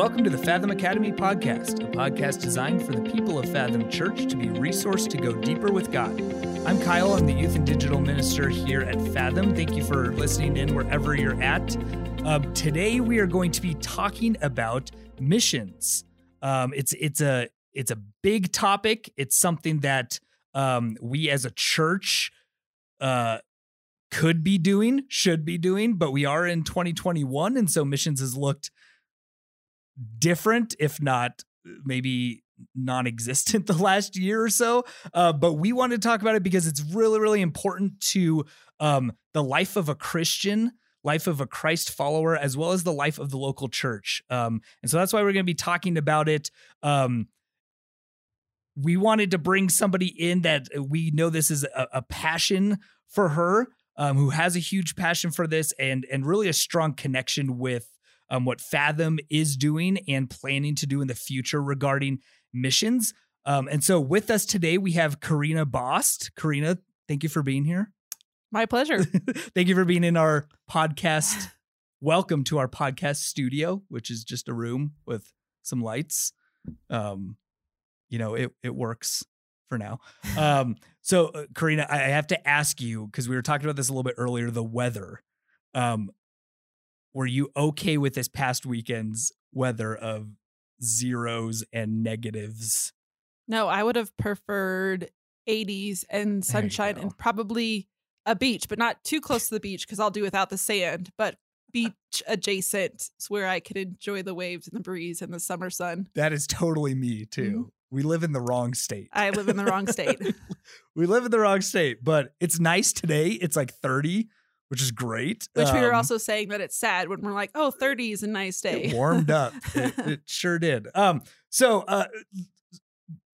Welcome to the Fathom Academy podcast, a podcast designed for the people of Fathom Church to be resourced to go deeper with God. I'm Kyle, I'm the youth and digital minister here at Fathom. Thank you for listening in wherever you're at. Um, today we are going to be talking about missions. Um, it's it's a it's a big topic. It's something that um, we as a church uh, could be doing, should be doing, but we are in 2021, and so missions has looked different, if not maybe non-existent the last year or so. Uh, but we want to talk about it because it's really, really important to um, the life of a Christian, life of a Christ follower, as well as the life of the local church. Um, and so that's why we're going to be talking about it. Um, we wanted to bring somebody in that we know this is a, a passion for her, um, who has a huge passion for this and and really a strong connection with um, what Fathom is doing and planning to do in the future regarding missions. Um, and so with us today, we have Karina Bost. Karina, thank you for being here. My pleasure. thank you for being in our podcast. Welcome to our podcast studio, which is just a room with some lights. Um, you know, it it works for now. Um, so uh, Karina, I have to ask you because we were talking about this a little bit earlier. The weather. Um, were you okay with this past weekend's weather of zeros and negatives? No, I would have preferred 80s and sunshine and probably a beach, but not too close to the beach because I'll do without the sand, but beach adjacent where I could enjoy the waves and the breeze and the summer sun. That is totally me too. Mm-hmm. We live in the wrong state. I live in the wrong state. we live in the wrong state, but it's nice today. It's like 30 which is great. Which um, we were um, also saying that it's sad when we're like, oh, 30 is a nice day. It warmed up. it, it, sure did. Um, so uh,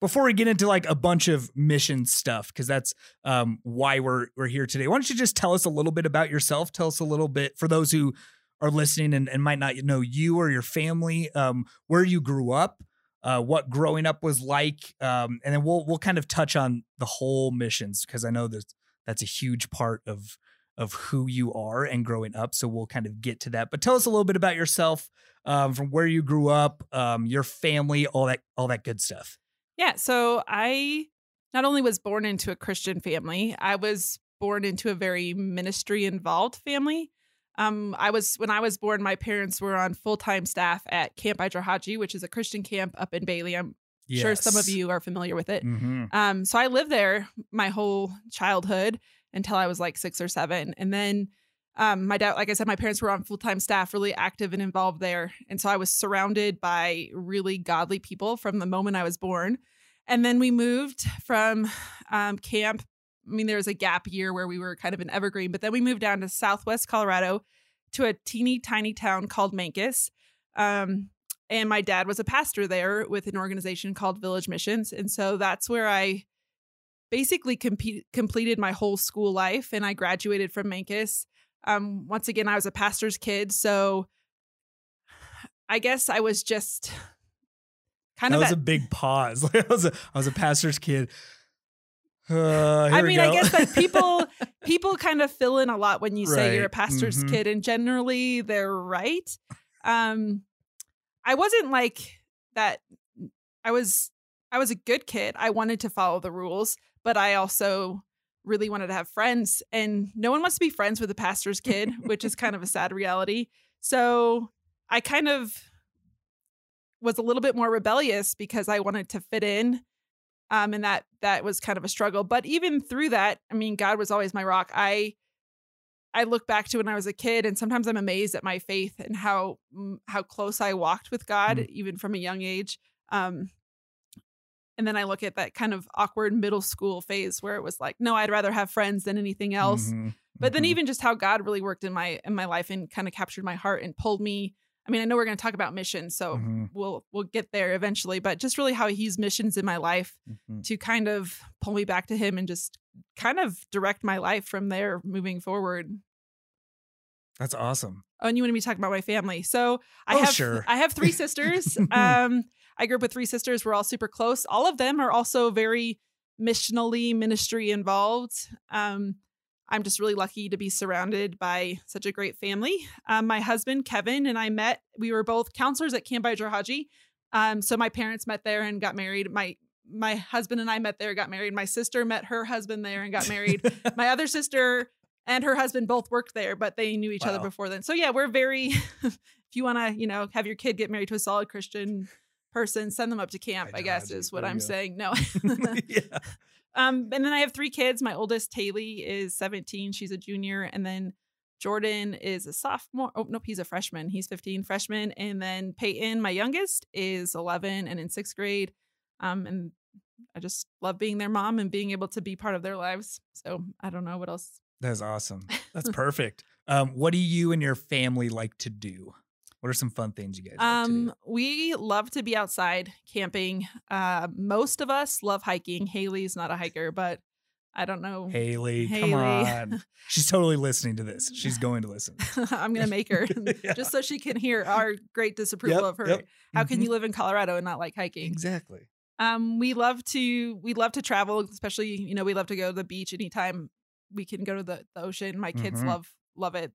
before we get into like a bunch of mission stuff, because that's um, why we're we're here today. Why don't you just tell us a little bit about yourself? Tell us a little bit for those who are listening and, and might not know you or your family, um, where you grew up, uh, what growing up was like, um, and then we'll we'll kind of touch on the whole missions because I know that that's a huge part of of who you are and growing up. So we'll kind of get to that. But tell us a little bit about yourself, um, from where you grew up, um, your family, all that, all that good stuff. Yeah. So I not only was born into a Christian family, I was born into a very ministry involved family. Um, I was when I was born, my parents were on full time staff at Camp Id-Ra-Ha-Je, which is a Christian camp up in Bailey. I'm yes. sure some of you are familiar with it. Mm-hmm. Um, so I lived there my whole childhood until I was like six or seven. And then um, my dad, like I said, my parents were on full time staff, really active and involved there. And so I was surrounded by really godly people from the moment I was born. And then we moved from um, camp. I mean, there was a gap year where we were kind of in Evergreen, but then we moved down to Southwest Colorado to a teeny tiny town called Mancos. Um, and my dad was a pastor there with an organization called Village Missions. And so that's where I basically comp- completed my whole school life and I graduated from Mancos. Um, once again, I was a pastor's kid. So I guess I was just kind that of. That was at- a big pause. I, was a, I was a pastor's kid. Uh, I mean, I guess that people people kind of fill in a lot when you right. say you're a pastor's mm-hmm. kid, and generally they're right. Um, I wasn't like that. I was I was a good kid. I wanted to follow the rules, but I also really wanted to have friends. And no one wants to be friends with a pastor's kid, which is kind of a sad reality. So I kind of was a little bit more rebellious because I wanted to fit in. Um, and that that was kind of a struggle. But even through that, I mean, God was always my rock. I I look back to when I was a kid, and sometimes I'm amazed at my faith and how mm, how close I walked with God, mm. even from a young age. Um, and then I look at that kind of awkward middle school phase where it was like, no, I'd rather have friends than anything else. Mm-hmm. But then mm-hmm. even just how God really worked in my in my life and kind of captured my heart and pulled me. I mean, I know we're going to talk about missions, so mm-hmm. we'll we'll get there eventually. But just really how He used missions in my life mm-hmm. to kind of pull me back to Him and just kind of direct my life from there moving forward. That's awesome. Oh, and you want me to talk about my family? So I oh, have sure. I have three sisters. um, I grew up with three sisters. We're all super close. All of them are also very missionally ministry involved. Um, I'm just really lucky to be surrounded by such a great family. Um, my husband, Kevin, and I met, we were both counselors at Camp Id-Ra-Ha-Je. Um, so my parents met there and got married. My my husband and I met there, got married. My sister met her husband there and got married. my other sister and her husband both worked there, but they knew each wow. other before then. So yeah, we're very if you want to, you know, have your kid get married to a solid Christian person, send them up to camp, I, I guess is what I'm saying. No. yeah. Um, and then I have three kids. My oldest, Haley, is 17. She's a junior. And then Jordan is a sophomore. Oh, nope, he's a freshman. He's 15, freshman. And then Peyton, my youngest, is 11 and in sixth grade. Um, and I just love being their mom and being able to be part of their lives. So I don't know what else. That's awesome. That's perfect. um, what do you and your family like to do? What are some fun things you guys um, like We love to be outside camping. Uh, most of us love hiking. Haley's not a hiker, but I don't know. Haley, Haley. come on. She's totally listening to this. She's going to listen. I'm going to make her yeah. just so she can hear our great disapproval yep, of her. Yep. How mm-hmm. can you live in Colorado and not like hiking? Exactly. Um, we love to we love to travel, especially you know we love to go to the beach anytime we can go to the, the ocean. My kids mm-hmm. love love it.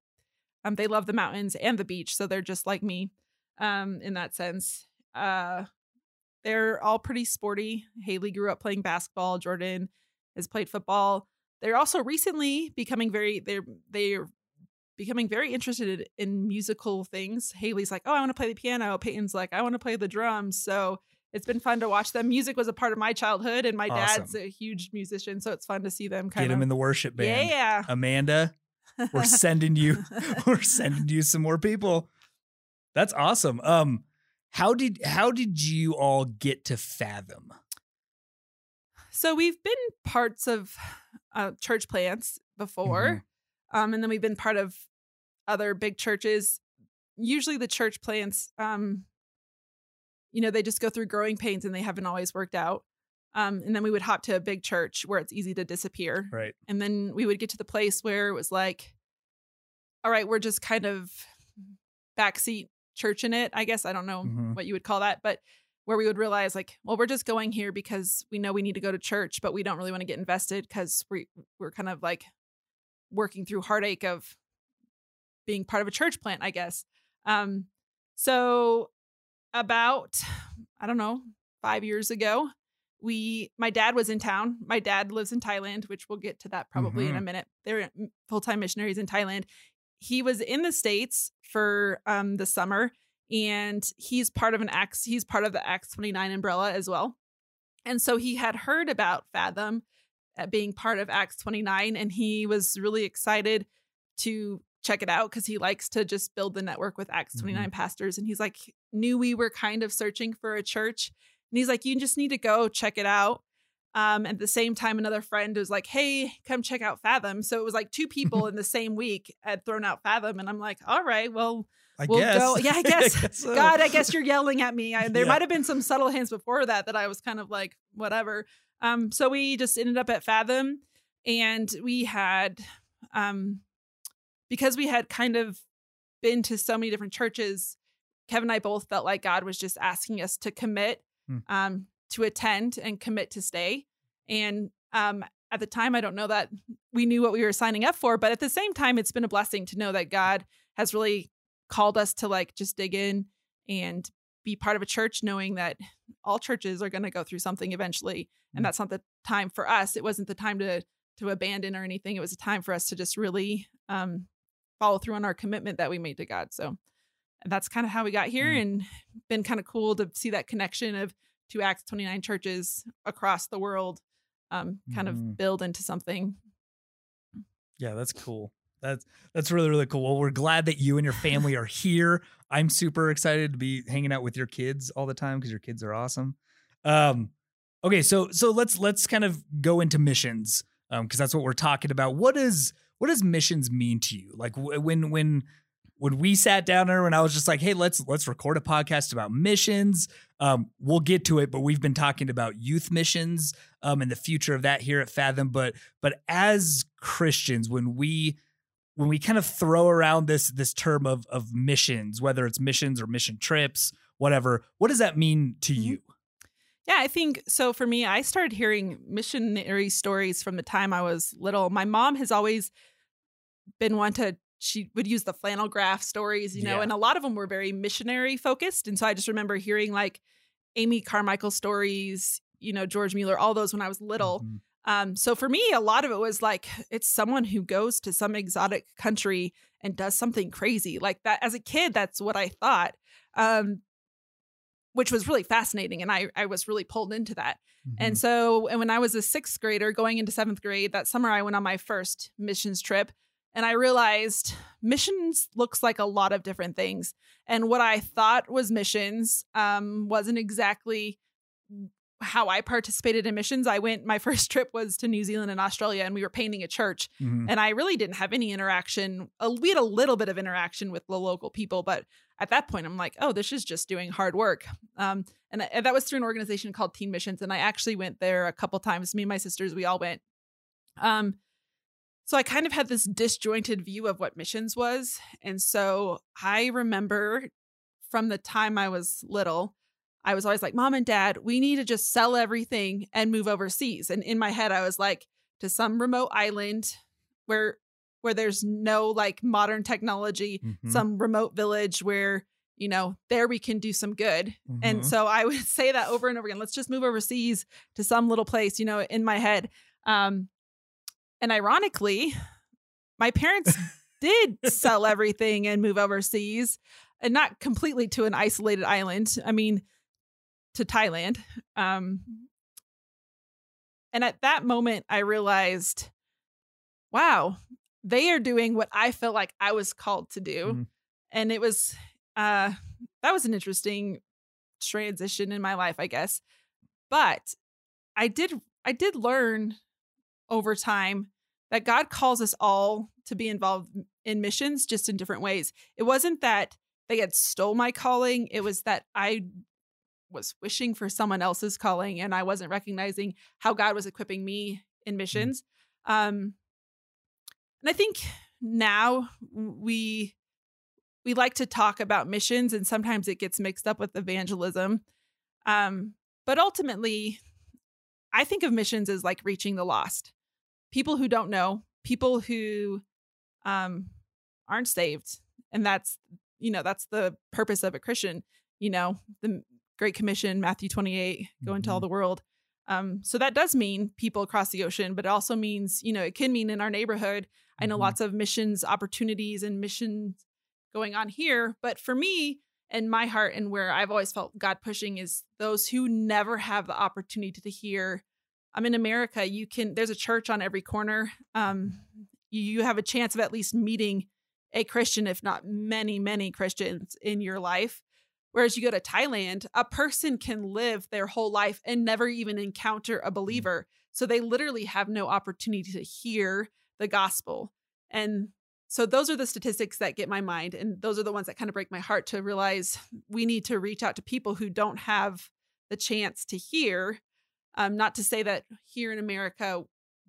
Um, they love the mountains and the beach, so they're just like me, um, in that sense. Uh, they're all pretty sporty. Haley grew up playing basketball. Jordan has played football. They're also recently becoming very they're they're becoming very interested in musical things. Haley's like, "Oh, I want to play the piano." Peyton's like, "I want to play the drums." So it's been fun to watch them. Music was a part of my childhood, and my awesome. dad's a huge musician, so it's fun to see them kind get of him in the worship band. Yeah, Amanda, we're sending you we're sending you some more people that's awesome um how did how did you all get to fathom so we've been parts of uh, church plants before mm-hmm. um and then we've been part of other big churches usually the church plants um you know they just go through growing pains and they haven't always worked out um, and then we would hop to a big church where it's easy to disappear. Right. And then we would get to the place where it was like, all right, we're just kind of backseat church in it. I guess I don't know mm-hmm. what you would call that, but where we would realize like, well, we're just going here because we know we need to go to church, but we don't really want to get invested because we we're kind of like working through heartache of being part of a church plant, I guess. Um, so about I don't know five years ago, we my dad was in town my dad lives in thailand which we'll get to that probably mm-hmm. in a mm-hmm. minute they're full-time missionaries in thailand he was in the states for um the summer and he's part of an acts he's part of the Acts 29 umbrella as well and so he had heard about fathom uh, being part of acts 29 and he was really excited to check it out because he likes to just build the network with acts 29 mm-hmm. pastors and he's like knew we were kind of searching for a church and he's like, you just need to go check it out. Um, at the same time, another friend was like, hey, come check out Fathom. So it was like two people in the same week had thrown out Fathom. And I'm like, all right, well, I we'll guess. go. Yeah, I guess. I guess so. God, I guess you're yelling at me. I, there yeah. might have been some subtle hints before that that I was kind of like, whatever. Um, so we just ended up at Fathom and we had, um, because we had kind of been to so many different churches, Kevin and I both felt like God was just asking us to commit mm. um, to attend and commit to stay. And um, at the time, I don't know that we knew what we were signing up for, but at the same time, it's been a blessing to know that God has really called us to like just dig in and be part of a church, knowing that all churches are going to go through something eventually, mm. and that's not the time for us. It wasn't the time to to abandon or anything. It was a time for us to just really um, follow through on our commitment that we made to God. So that's kind of how we got here mm. and been kind of cool to see that connection of two acts 29 churches across the world um, kind mm. of mm-hmm. build into something yeah that's cool that's that's really really cool well we're glad that you and your family are here i'm super excited to be hanging out with your kids all the time because your kids are awesome um okay so so let's let's kind of go into missions um because that's what we're talking about what is what does missions mean to you like when when when we sat down there and I was just like, hey, let's let's record a podcast about missions. Um, we'll get to it, but we've been talking about youth missions um, and the future of that here at Fathom. But but as Christians, when we when we kind of throw around this this term of of missions, whether it's missions or mission trips, whatever, what does that mean to mm-hmm. you? Yeah, I think so. For me, I started hearing missionary stories from the time I was little. My mom has always been one to she would use the flannel graph stories, you know, yeah. and a lot of them were very missionary focused. And so I just remember hearing like Amy Carmichael stories, you know, George Mueller, all those when I was little. Mm-hmm. Um, so for me, a lot of it was like it's someone who goes to some exotic country and does something crazy like that. As a kid, that's what I thought, um, which was really fascinating, and I I was really pulled into that. Mm-hmm. And so, and when I was a sixth grader going into seventh grade, that summer I went on my first missions trip, and I realized missions looks like a lot of different things. And what I thought was missions um, wasn't exactly how I participated in missions. I went, my first trip was to New Zealand and Australia, and we were painting a church. Mm-hmm. And I really didn't have any interaction. Uh, we had a little bit of interaction with the local people, but at that point, I'm like, oh, this is just doing hard work. Um, and, and that was through an organization called Teen Missions. And I actually went there a couple times. Me and my sisters, we all went. Um, so I kind of had this disjointed view of what missions was. And so I remember from the time I was little, I was always like, Mom and Dad, we need to just sell everything and move overseas. And in my head, I was like, to some remote island where where there's no like modern technology, mm-hmm. some remote village where, you know, there we can do some good. Mm-hmm. And so I would say that over and over again. Let's just move overseas to some little place, you know, in my head. Um, and ironically, my parents did sell everything and move overseas and not completely to an isolated island. I mean, to Thailand. Um, and at that moment, I realized, wow, they are doing what I felt like I was called to do. Mm-hmm. And it was, uh, that was an interesting transition in my life, I guess. But I did, I did learn over time that God calls us all to be involved in missions just in different ways. It wasn't that they had stole my calling, it was that I was wishing for someone else's calling and I wasn't recognizing how God was equipping me in mm. missions. Um, and I think now we we like to talk about missions and sometimes it gets mixed up with evangelism. Um, but ultimately, I think of missions as like reaching the lost. People who don't know, people who um aren't saved. And that's you know, that's the purpose of a Christian. You know, the Great Commission, Matthew 28, go into all mm-hmm. the world. Um, so that does mean people across the ocean, but it also means, you know, it can mean in our neighborhood. I know mm-hmm. lots of missions opportunities and missions going on here. But for me and my heart and where I've always felt God pushing is those who never have the opportunity to hear. I'm in America. You can, there's a church on every corner. Um, you have a chance of at least meeting a Christian, if not many, many Christians in your life. Whereas you go to Thailand, a person can live their whole life and never even encounter a mm. believer. So they literally have no opportunity to hear the gospel. And so those are the statistics that get my mind. And those are the ones that kind of break my heart to realize we need to reach out to people who don't have the chance to hear. Um, not to say that here in America,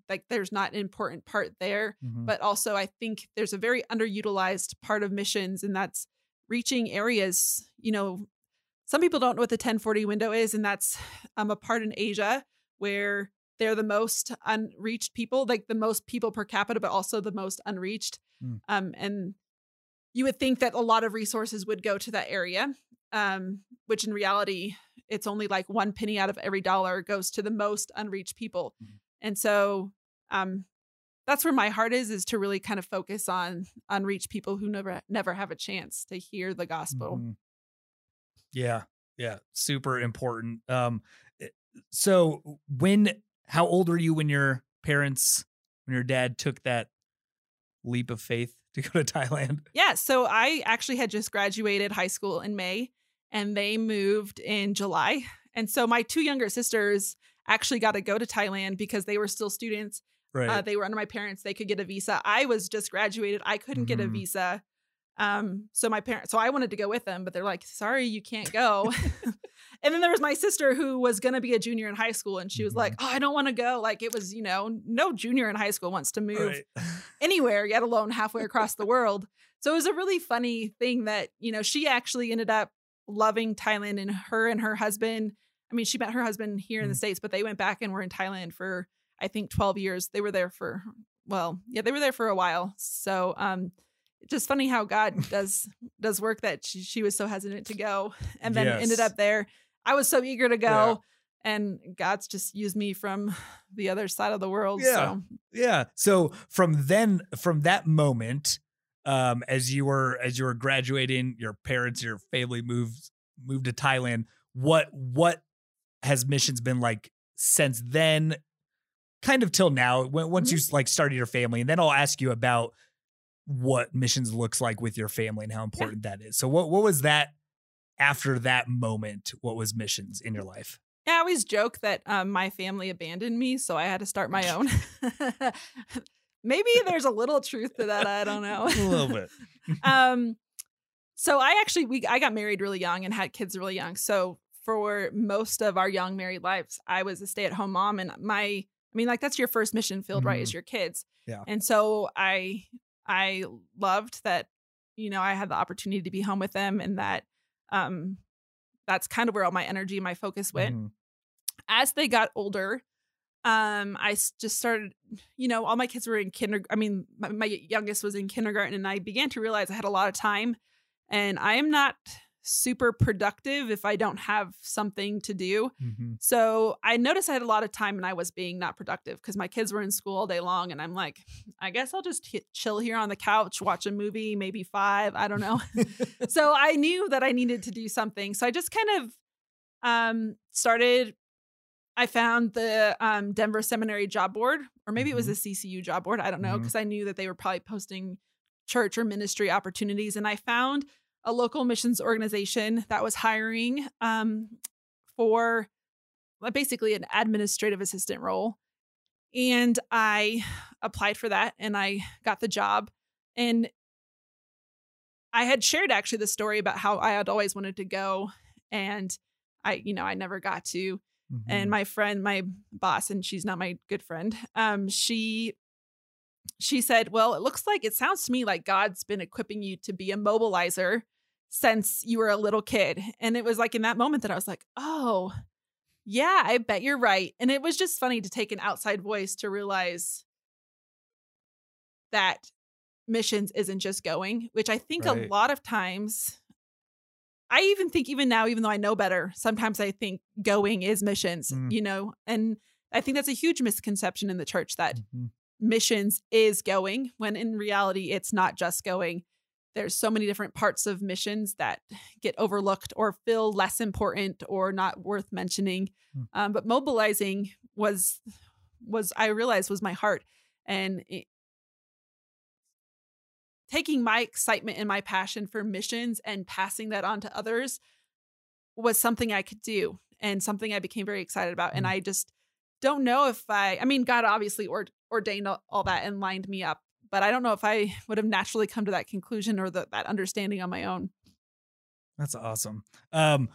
like there's not an important part there, mm-hmm. but also I think there's a very underutilized part of missions, and that's reaching areas, you know, some people don't know what the 1040 window is, and that's um, a part in Asia where they're the most unreached people, like the most people per capita, but also the most unreached. Mm. Um, and you would think that a lot of resources would go to that area, um, which in reality, it's only like one penny out of every dollar goes to the most unreached people. Mm. And so um, that's where my heart is is to really kind of focus on unreached people who never never have a chance to hear the gospel mm-hmm. yeah yeah super important um eh, so when how old were you when your parents when your dad took that leap of faith to go to thailand yeah so i actually had just graduated high school in may and they moved in july and so my two younger sisters actually got to go to thailand because they were still students uh, right. Uh, they were under my parents. They could get a visa. I was just graduated. I couldn't mm-hmm. get a mm-hmm. visa. Um, so my parents, so I wanted to go with them, but they're like, sorry, you can't go. and then there was my sister who was going to be a junior in high school. And she was mm-hmm. like, oh, I don't want to go. Like it was, you know, no junior in high school wants to move right. anywhere, yet alone halfway across the world. So it was a really funny thing that, you know, she actually ended up loving Thailand and her and her husband I mean, she met her husband here in the mm. States, but they went back and were in Thailand for, I think, 12 years. They were there for, well, yeah, they were there for a while. So, um, just funny how God does does work that she, she was so hesitant to go and then yes. ended up there. I was so eager to go. Yeah and God's just used me from the other side of the world. Yeah. So. Yeah. So from then, from that moment, um, as you were as you were graduating, your parents, your family moved moved to Thailand. What what has missions been like since then? Kind of till now. When, once mm-hmm. you like started your family, and then I'll ask you about what missions looks like with your family and how important yeah. that is. So what what was that after that moment? What was missions in your life? Yeah, I always joke that um, my family abandoned me, so I had to start my own. Maybe there's a little truth to that. I don't know. a little bit. um, so I actually we I got married really young and had kids really young. So for most of our young married lives, I was a stay at home mom, and my I mean, like that's your first mission field, mm-hmm. right? Is mm-hmm. your kids. Yeah. And so I I loved that, you know, I had the opportunity to be home with them, and that um that's kind of where all my energy, my focus went. Mm-hmm. As they got older, um, I just started, you know, all my kids were in kindergarten. I mean, my, my youngest was in kindergarten, and I began to realize I had a lot of time, and I am not super productive if I don't have something to do. Mm-hmm. So I noticed I had a lot of time and I was being not productive because my kids were in school all day long. And I'm like, I guess I'll just hit, chill here on the couch, watch a movie, maybe five. I don't know. so I knew that I needed to do something. So I just kind of um, started. I found the um, Denver Seminary job board, or maybe mm-hmm. it was mm-hmm. the CCU job board. I don't know because mm-hmm. I knew that they were probably posting church or ministry opportunities. And I found a local missions organization that was hiring um, for basically an administrative assistant role. And I applied for that and I got the job. And I had shared actually the story about how I had always wanted to go and I, you know, I never got to. Mm-hmm. And my friend, my boss, and she's not my good friend, um, she she said, Well, it looks like it sounds to me like God's been equipping you to be a mobilizer since you were a little kid. And it was like in that moment that I was like, oh, yeah, I bet you're right. And it was just funny to take an outside voice to realize that missions isn't just going, which I think right. a lot of times, I even think, even now, even though I know better, sometimes I think going is missions, mm. you know? And I think that's a huge misconception in the church that mm-hmm. missions is going, when in reality, it's not just going there's so many different parts of missions that get overlooked or feel less important or not worth mentioning mm. um, but mobilizing was was i realized was my heart and it, taking my excitement and my passion for missions and passing that on to others was something i could do and something i became very excited about mm. and hmm. i just don't know if i i mean god obviously or, ordained all that and lined me up but I don't know if I would have naturally come to that conclusion or the, that understanding on my own. That's awesome. Um,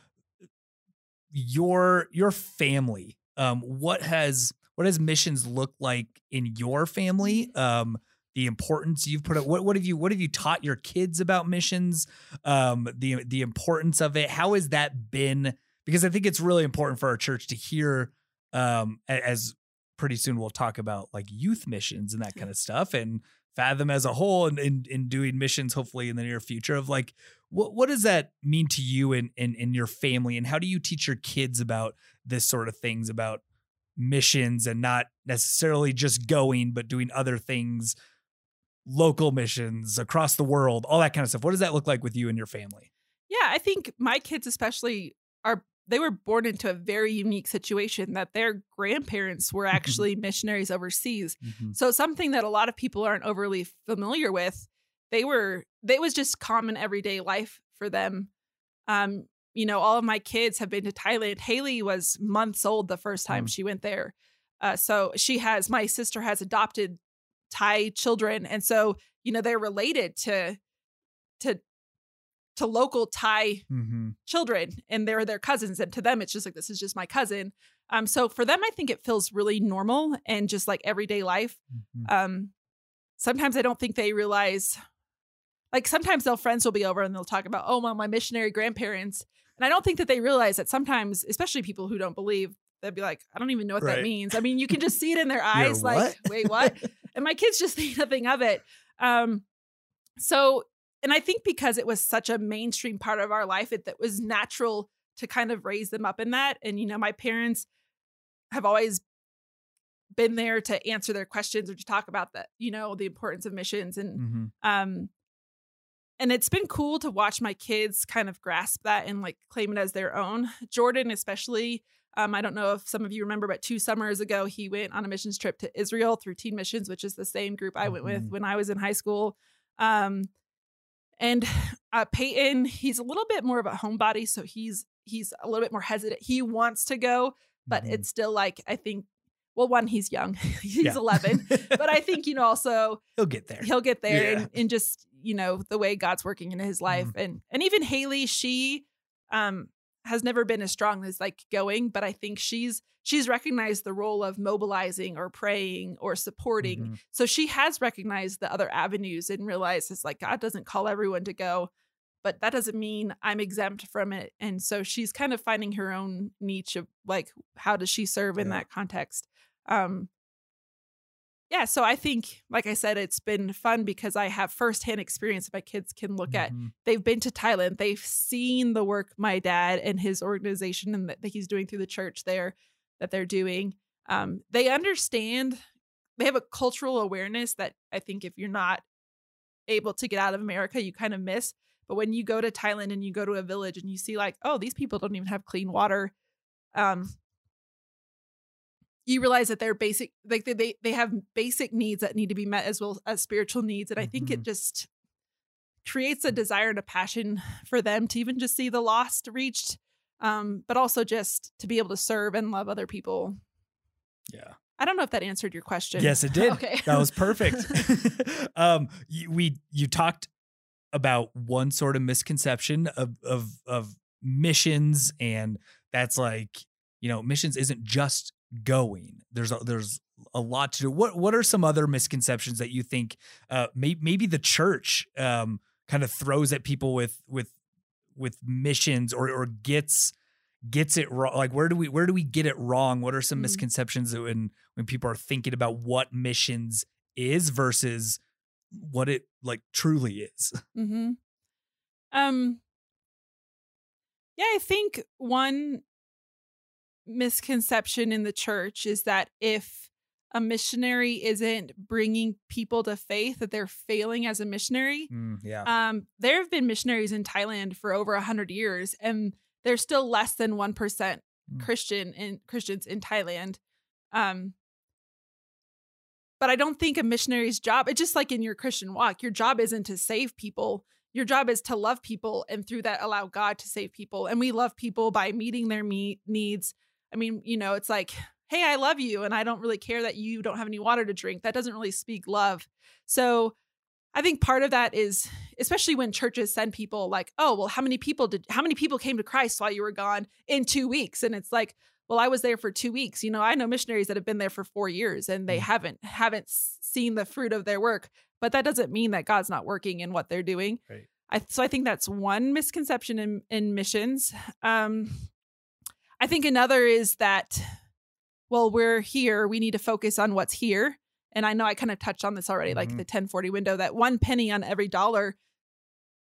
your your family, um, what has what has missions look like in your family? Mm-hmm. Um, the importance you've put up. What what have you what have you taught your kids about missions? Um, the the importance of it. How has that been? Because I think it's really important for our church to hear. Um, as pretty soon we'll talk about like youth missions and that kind of stuff and fathom as a whole and in, in doing missions hopefully in the near future of like what what does that mean to you and in, in your family and how do you teach your kids about this sort of things about missions and not necessarily just going but doing other things local missions across the world all that kind of stuff what does that look like with you and your family yeah i think my kids especially are they were born into a very unique situation that their grandparents were actually missionaries overseas. Mm-hmm. So something that a lot of people aren't overly familiar with. They were they was just common everyday life for them. Um, you know, all of my kids have been to Thailand. Haley was months old the first time mm. she went there. Uh, so she has my sister has adopted Thai children, and so you know they're related to to to local Thai mm-hmm. children and they're their cousins. And to them, it's just like, this is just my cousin. Um, so for them, I think it feels really normal and just like everyday life. Mm-hmm. Um, sometimes I don't think they realize, like sometimes their friends will be over and they'll talk about, oh, well, my missionary grandparents. And I don't think that they realize that sometimes, especially people who don't believe, they'd be like, I don't even know what right. that means. I mean, you can just see it in their eyes, like, wait, what? and my kids just think nothing of it. Um, so, and I think because it was such a mainstream part of our life, it that was natural to kind of raise them up in that. And, you know, my parents have always been there to answer their questions or to talk about that, you know, the importance of missions and mm-hmm. um and it's been cool to watch my kids kind of grasp that and like claim it as their own. Jordan especially um, I don't know if some of you remember, but two summers ago, he went on a missions trip to Israel through Teen Missions, which is the same group I went with mm-hmm. when I was in high school. Um, and uh, Peyton, he's a little bit more of a homebody, so he's he's a little bit more hesitant. He wants to go, but mm-hmm. it's still like I think. Well, one, he's young. he's yeah. 11. but I think, you know, also he'll get there. He'll get there yeah. and, and just, you know, the way God's working in his life. Mm-hmm. And and even Haley, she um has never been as strong as like going, but I think she's she's recognized the role of mobilizing or praying or supporting. Mm-hmm. So she has recognized the other avenues and realizes like God doesn't call everyone to go, but that doesn't mean I'm exempt from it. And so she's kind of finding her own niche of like how does she serve in that context. Um yeah, so I think, like I said, it's been fun because I have firsthand experience my kids can look mm-hmm. at. They've been to Thailand, they've seen the work my dad and his organization and that he's doing through the church there that they're doing. Um, they understand, they have a cultural awareness that I think if you're not able to get out of America, you kind of miss. But when you go to Thailand and you go to a village and you see, like, oh, these people don't even have clean water. Um, you realize that they're basic like they, they they have basic needs that need to be met as well as spiritual needs and i think mm-hmm. it just creates a desire and a passion for them to even just see the lost reached um but also just to be able to serve and love other people yeah I don't know if that answered your question. Yes, it did. okay. That was perfect. um, you, we you talked about one sort of misconception of of of missions, and that's like you know missions isn't just going. There's a, there's a lot to do. What what are some other misconceptions that you think uh, may, maybe the church um, kind of throws at people with with with missions or or gets gets it wrong? Like where do we where do we get it wrong? What are some mm-hmm. misconceptions when when people are thinking about what missions is versus what it like truly is? Mm-hmm. Um. Yeah, I think one misconception in the church is that if a missionary isn't bringing people to faith that they're failing as a missionary. Mm, yeah. Um there have been missionaries in thailand for over 100 years and there's still less than 1% mm. christian in christians in thailand. Um but i don't think a missionary's job it's just like in your christian walk your job isn't to save people. Your job is to love people and through that allow god to save people. And we love people by meeting their me- needs I mean, you know, it's like, hey, I love you and I don't really care that you don't have any water to drink. That doesn't really speak love. So I think part of that is, especially when churches send people like, oh, well, how many people did, how many people came to Christ while you were gone in two weeks? And it's like, well, I was there for two weeks. You know, I know missionaries that have been there for four years and they mm. haven't haven't seen the fruit of their work. But that doesn't mean that God's not working in what they're doing. Right. I, so I think that's one misconception in, in missions. Um, I think another is that, well, we're here. We need to focus on what's here. And I know I kind of touched on this already, mm-hmm. like the 1040 window, that one penny on every dollar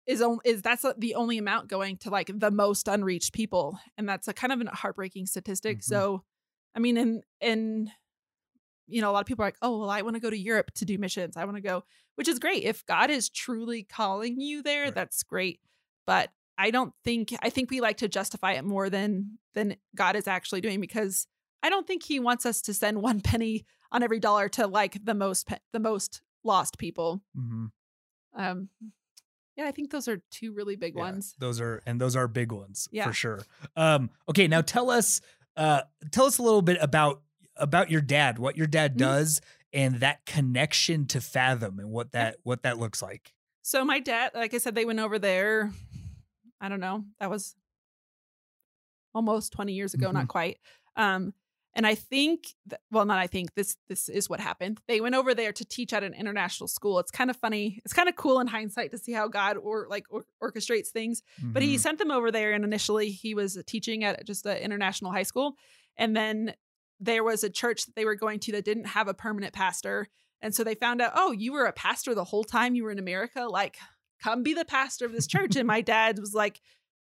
is only is that's the only amount going to like the most unreached people, and that's a kind of a heartbreaking statistic. Mm-hmm. So, I mean, and and you know, a lot of people are like, oh, well, I want to go to Europe to do missions. I want to go, which is great. If God is truly calling you there, right. that's great. But I don't think I think we like to justify it more than than God is actually doing because I don't think he wants us to send one penny on every dollar to like the most pe- the most lost people. Mm-hmm. Um yeah, I think those are two really big yeah, ones. Those are and those are big ones yeah. for sure. Um okay, now tell us uh tell us a little bit about about your dad, what your dad mm-hmm. does mm-hmm. and that connection to Fathom and what that what that looks like. So my dad, like I said, they went over there I don't know. That was almost 20 years ago, mm-hmm. not quite. Um, And I think, that, well, not I think this this is what happened. They went over there to teach at an international school. It's kind of funny. It's kind of cool in hindsight to see how God or like or, orchestrates things. Mm-hmm. But he mm-hmm. sent them over there, and initially he was teaching at just an international high school, and then there was a church that they were going to that didn't have a permanent pastor, and so they found out, oh, you were a pastor the whole time you were in America. Like, come be the pastor of this church. and my dad was like,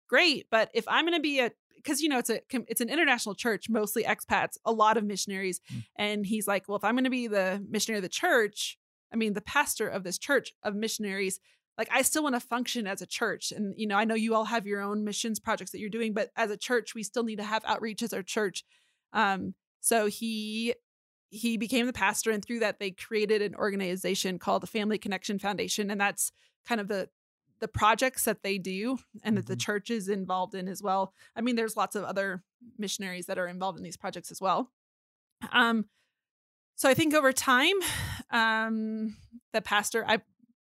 great, but if I'm going to be a because you know it's a it's an international church, mostly expats, a lot of missionaries, mm. and he's like, well, if I'm going to be the missionary of the church, I mean, the pastor of this church of missionaries, like I still want to function as a church, and you know, I know you all have your own missions projects that you're doing, but as a church, we still need to have outreach as our church. Um, so he he became the pastor, and through that, they created an organization called the Family Connection Foundation, and that's kind of the the projects that they do and that the mm-hmm. church is involved in as well. I mean, there's lots of other missionaries that are involved in these projects as well. Um, so I think over time, um, the pastor, I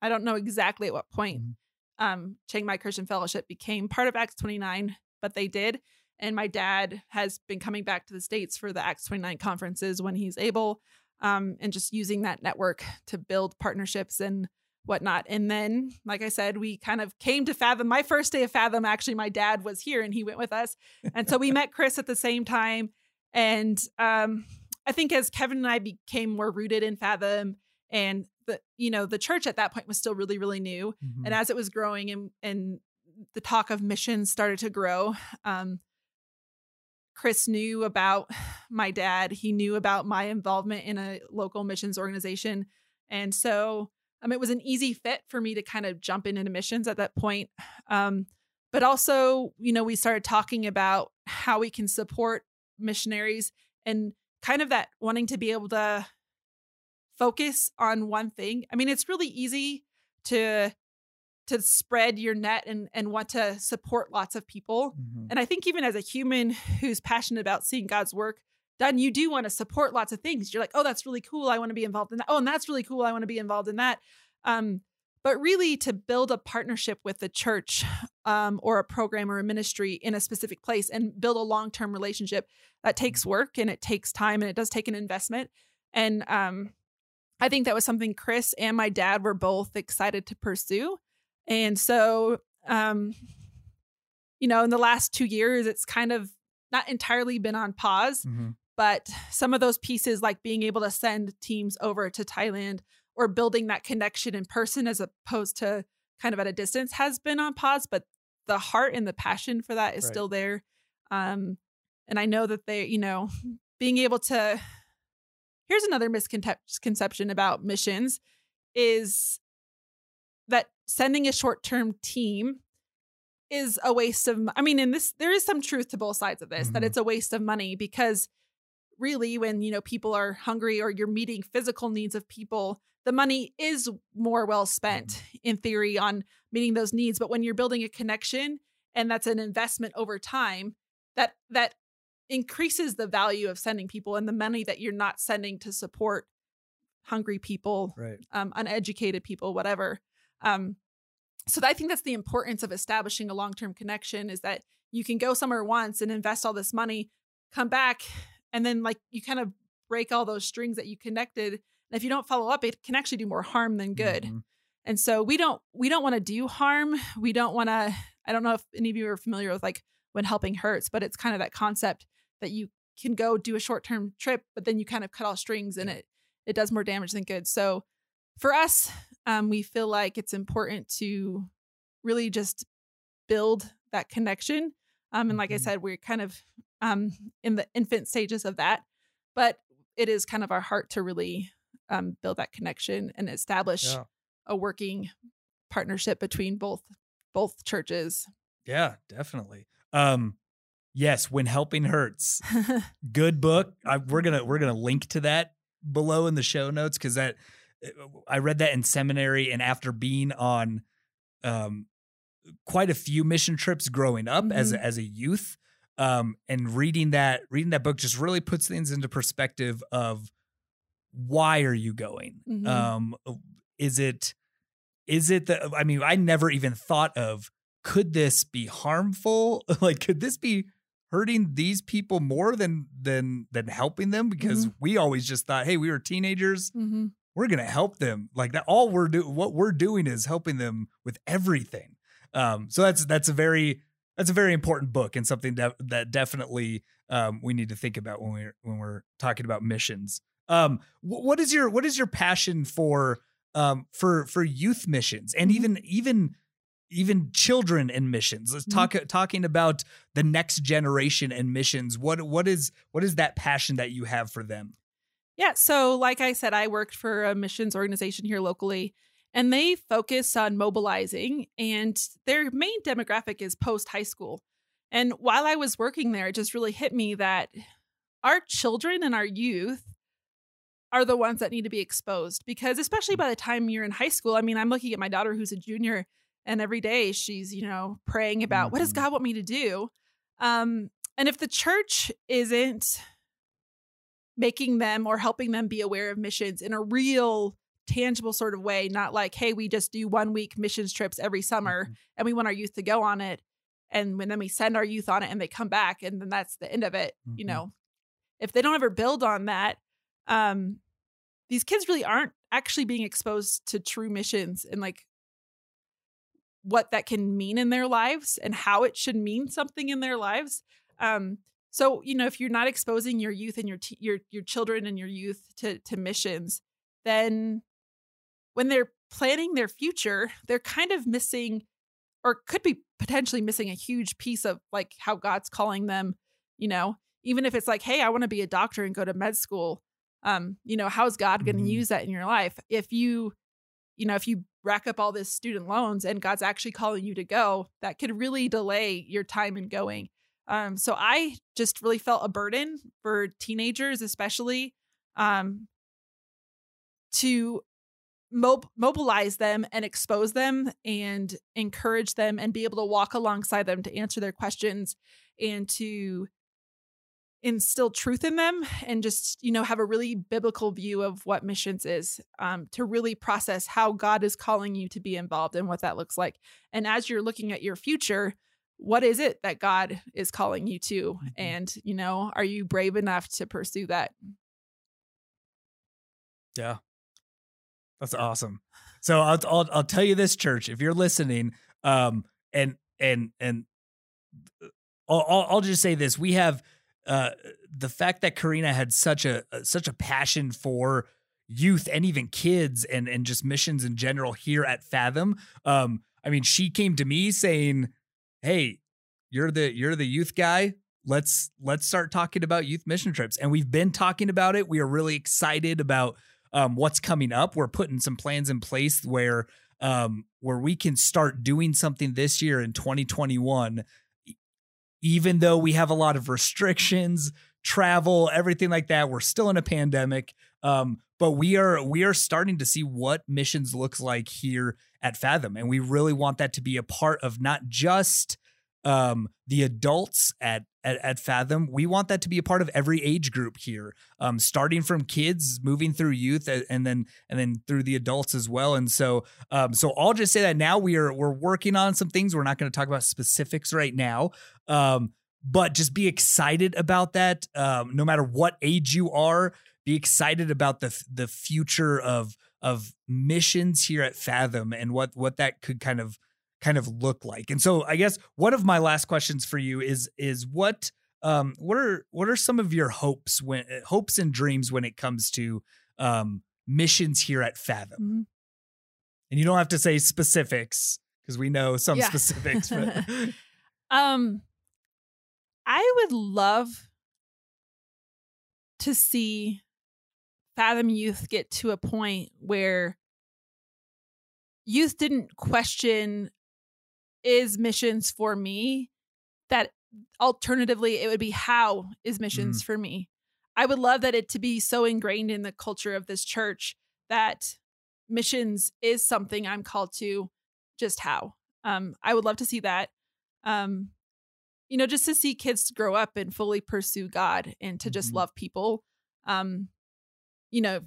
I don't know exactly at what point mm-hmm. um, Chiang Mai Christian Fellowship became part of Acts 29, but they did. And my dad has been coming back to the States for the Acts 29 conferences when he's able, um, and just using that network to build partnerships and whatnot. And then, like I said, we kind of came to Fathom. My first day of Fathom, actually, my dad was here and he went with us. And so we met Chris at the same time. And um, I think as Kevin and I became more rooted in Fathom and the, you know, the church at that point was still really, really new. Mm-hmm. And as it was growing and, and the talk of missions started to grow, um, Chris knew about my dad. He knew about my involvement in a local missions organization. And so um, it was an easy fit for me to kind of jump into missions at that point. Um, but also, you know, we started talking about how we can support missionaries and kind of that wanting to be able to focus on one thing. I mean, it's really easy to to spread your net and and want to support lots of people. Mm-hmm. And I think even as a human who's passionate about seeing God's work, then you do want to support lots of things. You're like, oh, that's really cool. I want to be involved in that. Oh, and that's really cool. I want to be involved in that. Um, but really to build a partnership with the church um, or a program or a ministry in a specific place and build a long-term relationship that takes work and it takes time and it does take an investment and um, i think that was something chris and my dad were both excited to pursue and so um, you know in the last two years it's kind of not entirely been on pause mm-hmm but some of those pieces like being able to send teams over to Thailand or building that connection in person as opposed to kind of at a distance has been on pause but the heart and the passion for that is right. still there um and I know that they you know being able to here's another misconception about missions is that sending a short-term team is a waste of I mean in this there is some truth to both sides of this mm-hmm. that it's a waste of money because really when you know people are hungry or you're meeting physical needs of people the money is more well spent mm-hmm. in theory on meeting those needs but when you're building a connection and that's an investment over time that that increases the value of sending people and the money that you're not sending to support hungry people right. um, uneducated people whatever um, so i think that's the importance of establishing a long-term connection is that you can go somewhere once and invest all this money come back and then like you kind of break all those strings that you connected and if you don't follow up it can actually do more harm than good mm-hmm. and so we don't we don't want to do harm we don't want to i don't know if any of you are familiar with like when helping hurts but it's kind of that concept that you can go do a short-term trip but then you kind of cut all strings and it it does more damage than good so for us um, we feel like it's important to really just build that connection um, and like mm-hmm. i said we're kind of um, in the infant stages of that. But it is kind of our heart to really um, build that connection and establish yeah. a working partnership between both both churches. Yeah, definitely. Um, yes, when helping hurts, good book. I, we're gonna we're gonna link to that below in the show notes because that I read that in seminary and after being on um, quite a few mission trips growing up mm-hmm. as a, as a youth um, and reading that reading that book just really puts things into perspective of why are you going mm-hmm. um, is it is it the i mean i never even thought of could this be harmful like could this be hurting these people more than than than helping them because mm-hmm. we always just thought hey we were teenagers mm-hmm. we're gonna help them like that all we're doing what we're doing is helping them with everything um so that's that's a very that's a very important book and something that that definitely um we need to think about when we're when we're talking about missions um what is your what is your passion for um for for youth missions and mm-hmm. even even even children in missions. Let's mm-hmm. talk mm-hmm. talking about the next generation and missions. What what is what is that passion that you have for them? Yeah, so like I said, I worked for a missions organization here locally, and they focus on mobilizing, and their main demographic is post high school. And while I was working there, it just really hit me that our children and our youth are the ones that need to be exposed because especially by the time you're in high school, I mean, I'm looking at my daughter who's a junior and every day she's you know praying about what does mm-hmm. god want me to do um and if the church isn't making them or helping them be aware of missions in a real tangible sort of way not like hey we just do one week missions trips every summer mm-hmm. and we want our youth to go on it and when then we send our youth on it and they come back and then that's the end of it mm-hmm. you know if they don't ever build on that um these kids really aren't actually being exposed to true missions and like what that can mean in their lives and how it should mean something in their lives. Um, so you know, if you're not exposing your youth and your t- your your children and your youth to to missions, then when they're planning their future, they're kind of missing or could be potentially missing a huge piece of like how God's calling them, you know, even if it's like, hey, I want to be a doctor and go to med school. Um, you know, how's God going to mm-hmm. use that in your life? If you, you know, if you rack up all this student loans and God's actually calling you to go, that could really delay your time in going. Um, so I just really felt a burden for teenagers, especially, um, to mob- mobilize them and expose them and encourage them and be able to walk alongside them to answer their questions and to instill truth in them and just you know have a really biblical view of what missions is um, to really process how god is calling you to be involved and what that looks like. And as you're looking at your future what is it that god is calling you to? Mm-hmm. and you know are you brave enough to pursue that? Yeah that's awesome so i'll i'll, I'll tell you this church if you're listening um and and and uh, I'll, I'll just say this we have uh, the fact that Karina had such a uh, such a passion for youth and even kids and and just missions in general here at Fathom. Um, I mean, she came to me saying, "Hey, you're the you're the youth guy. Let's let's start talking about youth mission trips." And we've been talking about it. We are really excited about um, what's coming up. We're putting some plans in place where um, where we can start doing something this year in 2021 even though we have a lot of restrictions, travel, everything like that. We're still in a pandemic. Um, but we are we are starting to see what missions looks like here at Fathom, and we really want that to be a part of not just um, the adults at, at, at Fathom. We want that to be a part of every age group here, um, starting from kids, moving through youth, and then and then through the adults as well. And so, um, so I'll just say that now we are we're working on some things. We're not going to talk about specifics right now, um, but just be excited about that. Um, no matter what age you are, be excited about the the future of of missions here at Fathom and what what that could kind of kind of look like. And so I guess one of my last questions for you is is what um what are what are some of your hopes when hopes and dreams when it comes to um missions here at Fathom? Mm-hmm. And you don't have to say specifics because we know some yeah. specifics. But um I would love to see Fathom Youth get to a point where youth didn't question is missions for me that alternatively it would be how is missions mm. for me i would love that it to be so ingrained in the culture of this church that missions is something i'm called to just how um i would love to see that um you know just to see kids grow up and fully pursue god and to just mm-hmm. love people um you know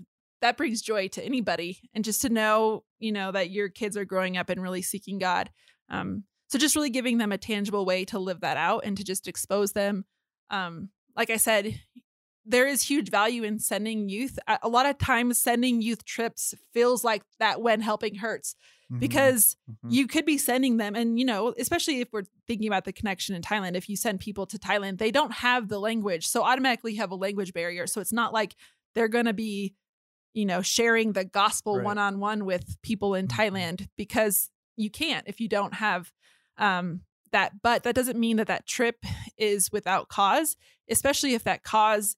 that brings joy to anybody and just to know you know that your kids are growing up and really seeking god um, so just really giving them a tangible way to live that out and to just expose them um, like I said, there is huge value in sending youth. A lot of times, sending youth trips feels like that when helping hurts mm-hmm. because mm-hmm. you could be sending them. And, you know, especially if we're thinking about the connection in Thailand, if you send people to Thailand, they don't have the language. So automatically have a language barrier. So it's not like they're going to be, you know, sharing the gospel one on one with people in mm-hmm. Thailand because you can't if you don't have um, that. But that doesn't mean that that trip is without cause, especially if that cause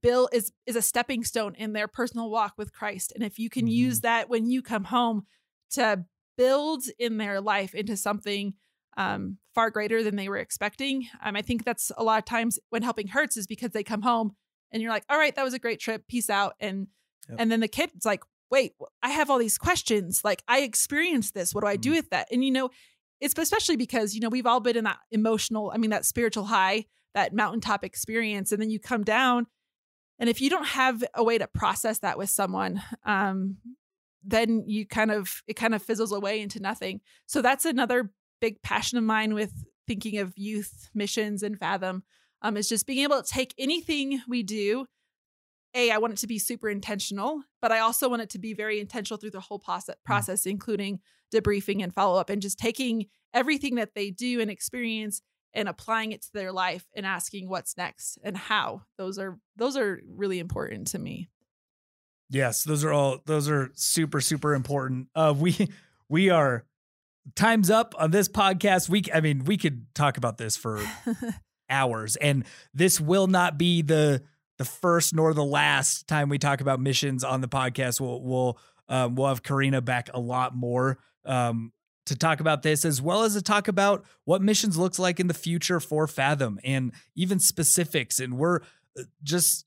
bill is is a stepping stone in their personal walk with Christ. And if you can mm-hmm. use that when you come home to build in their life into something um, far greater than they were expecting, um, I think that's a lot of times when helping hurts is because they come home and you're like, all right, that was a great trip, peace out, and yep. and then the kid's like, wait, I have all these questions. Like I experienced this. What do I do mm-hmm. with that? And you know, it's especially because you know we've all been in that emotional, I mean, that spiritual high, that mountaintop experience, and then you come down and if you don't have a way to process that with someone, um, then you kind of it kind of fizzles away into nothing. So that's another big passion of mine with thinking of youth missions and Fathom um, is just being able to take anything we do. A, I want it to be super intentional, but I also want it to be very intentional through the whole process, mm. process including debriefing and follow up, and just taking everything that they do and experience and applying it to their life and asking what's next and how. Those are those are really important to me. Yes those are all those are super super important. Uh we we are time's up on this podcast. We i mean we could talk about this for hours and this will not be the the first nor the last time we talk about missions on the podcast we'll we'll um, we'll have karina back a lot more um, to talk about this as well as to talk about what missions looks like in the future for Fathom and even specifics. And we're uh, just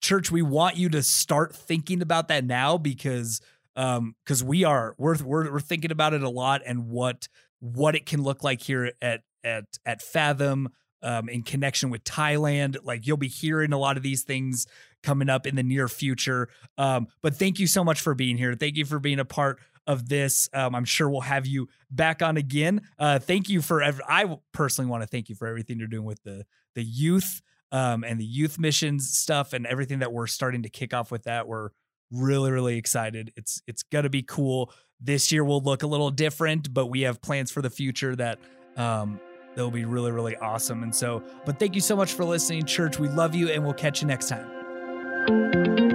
church, we want you to start thinking about that now because um because we are we're, we're we're thinking about it a lot and what what it can look like here at at at Fathom um in connection with Thailand. Like you'll be hearing a lot of these things coming up in the near future. Um, but thank you so much for being here. Thank you for being a part of this. Um, I'm sure we'll have you back on again. Uh, thank you for. Ev- I personally want to thank you for everything you're doing with the the youth um, and the youth missions stuff and everything that we're starting to kick off with. That we're really really excited. It's it's gonna be cool. This year will look a little different, but we have plans for the future that um, they'll be really really awesome. And so, but thank you so much for listening, church. We love you, and we'll catch you next time.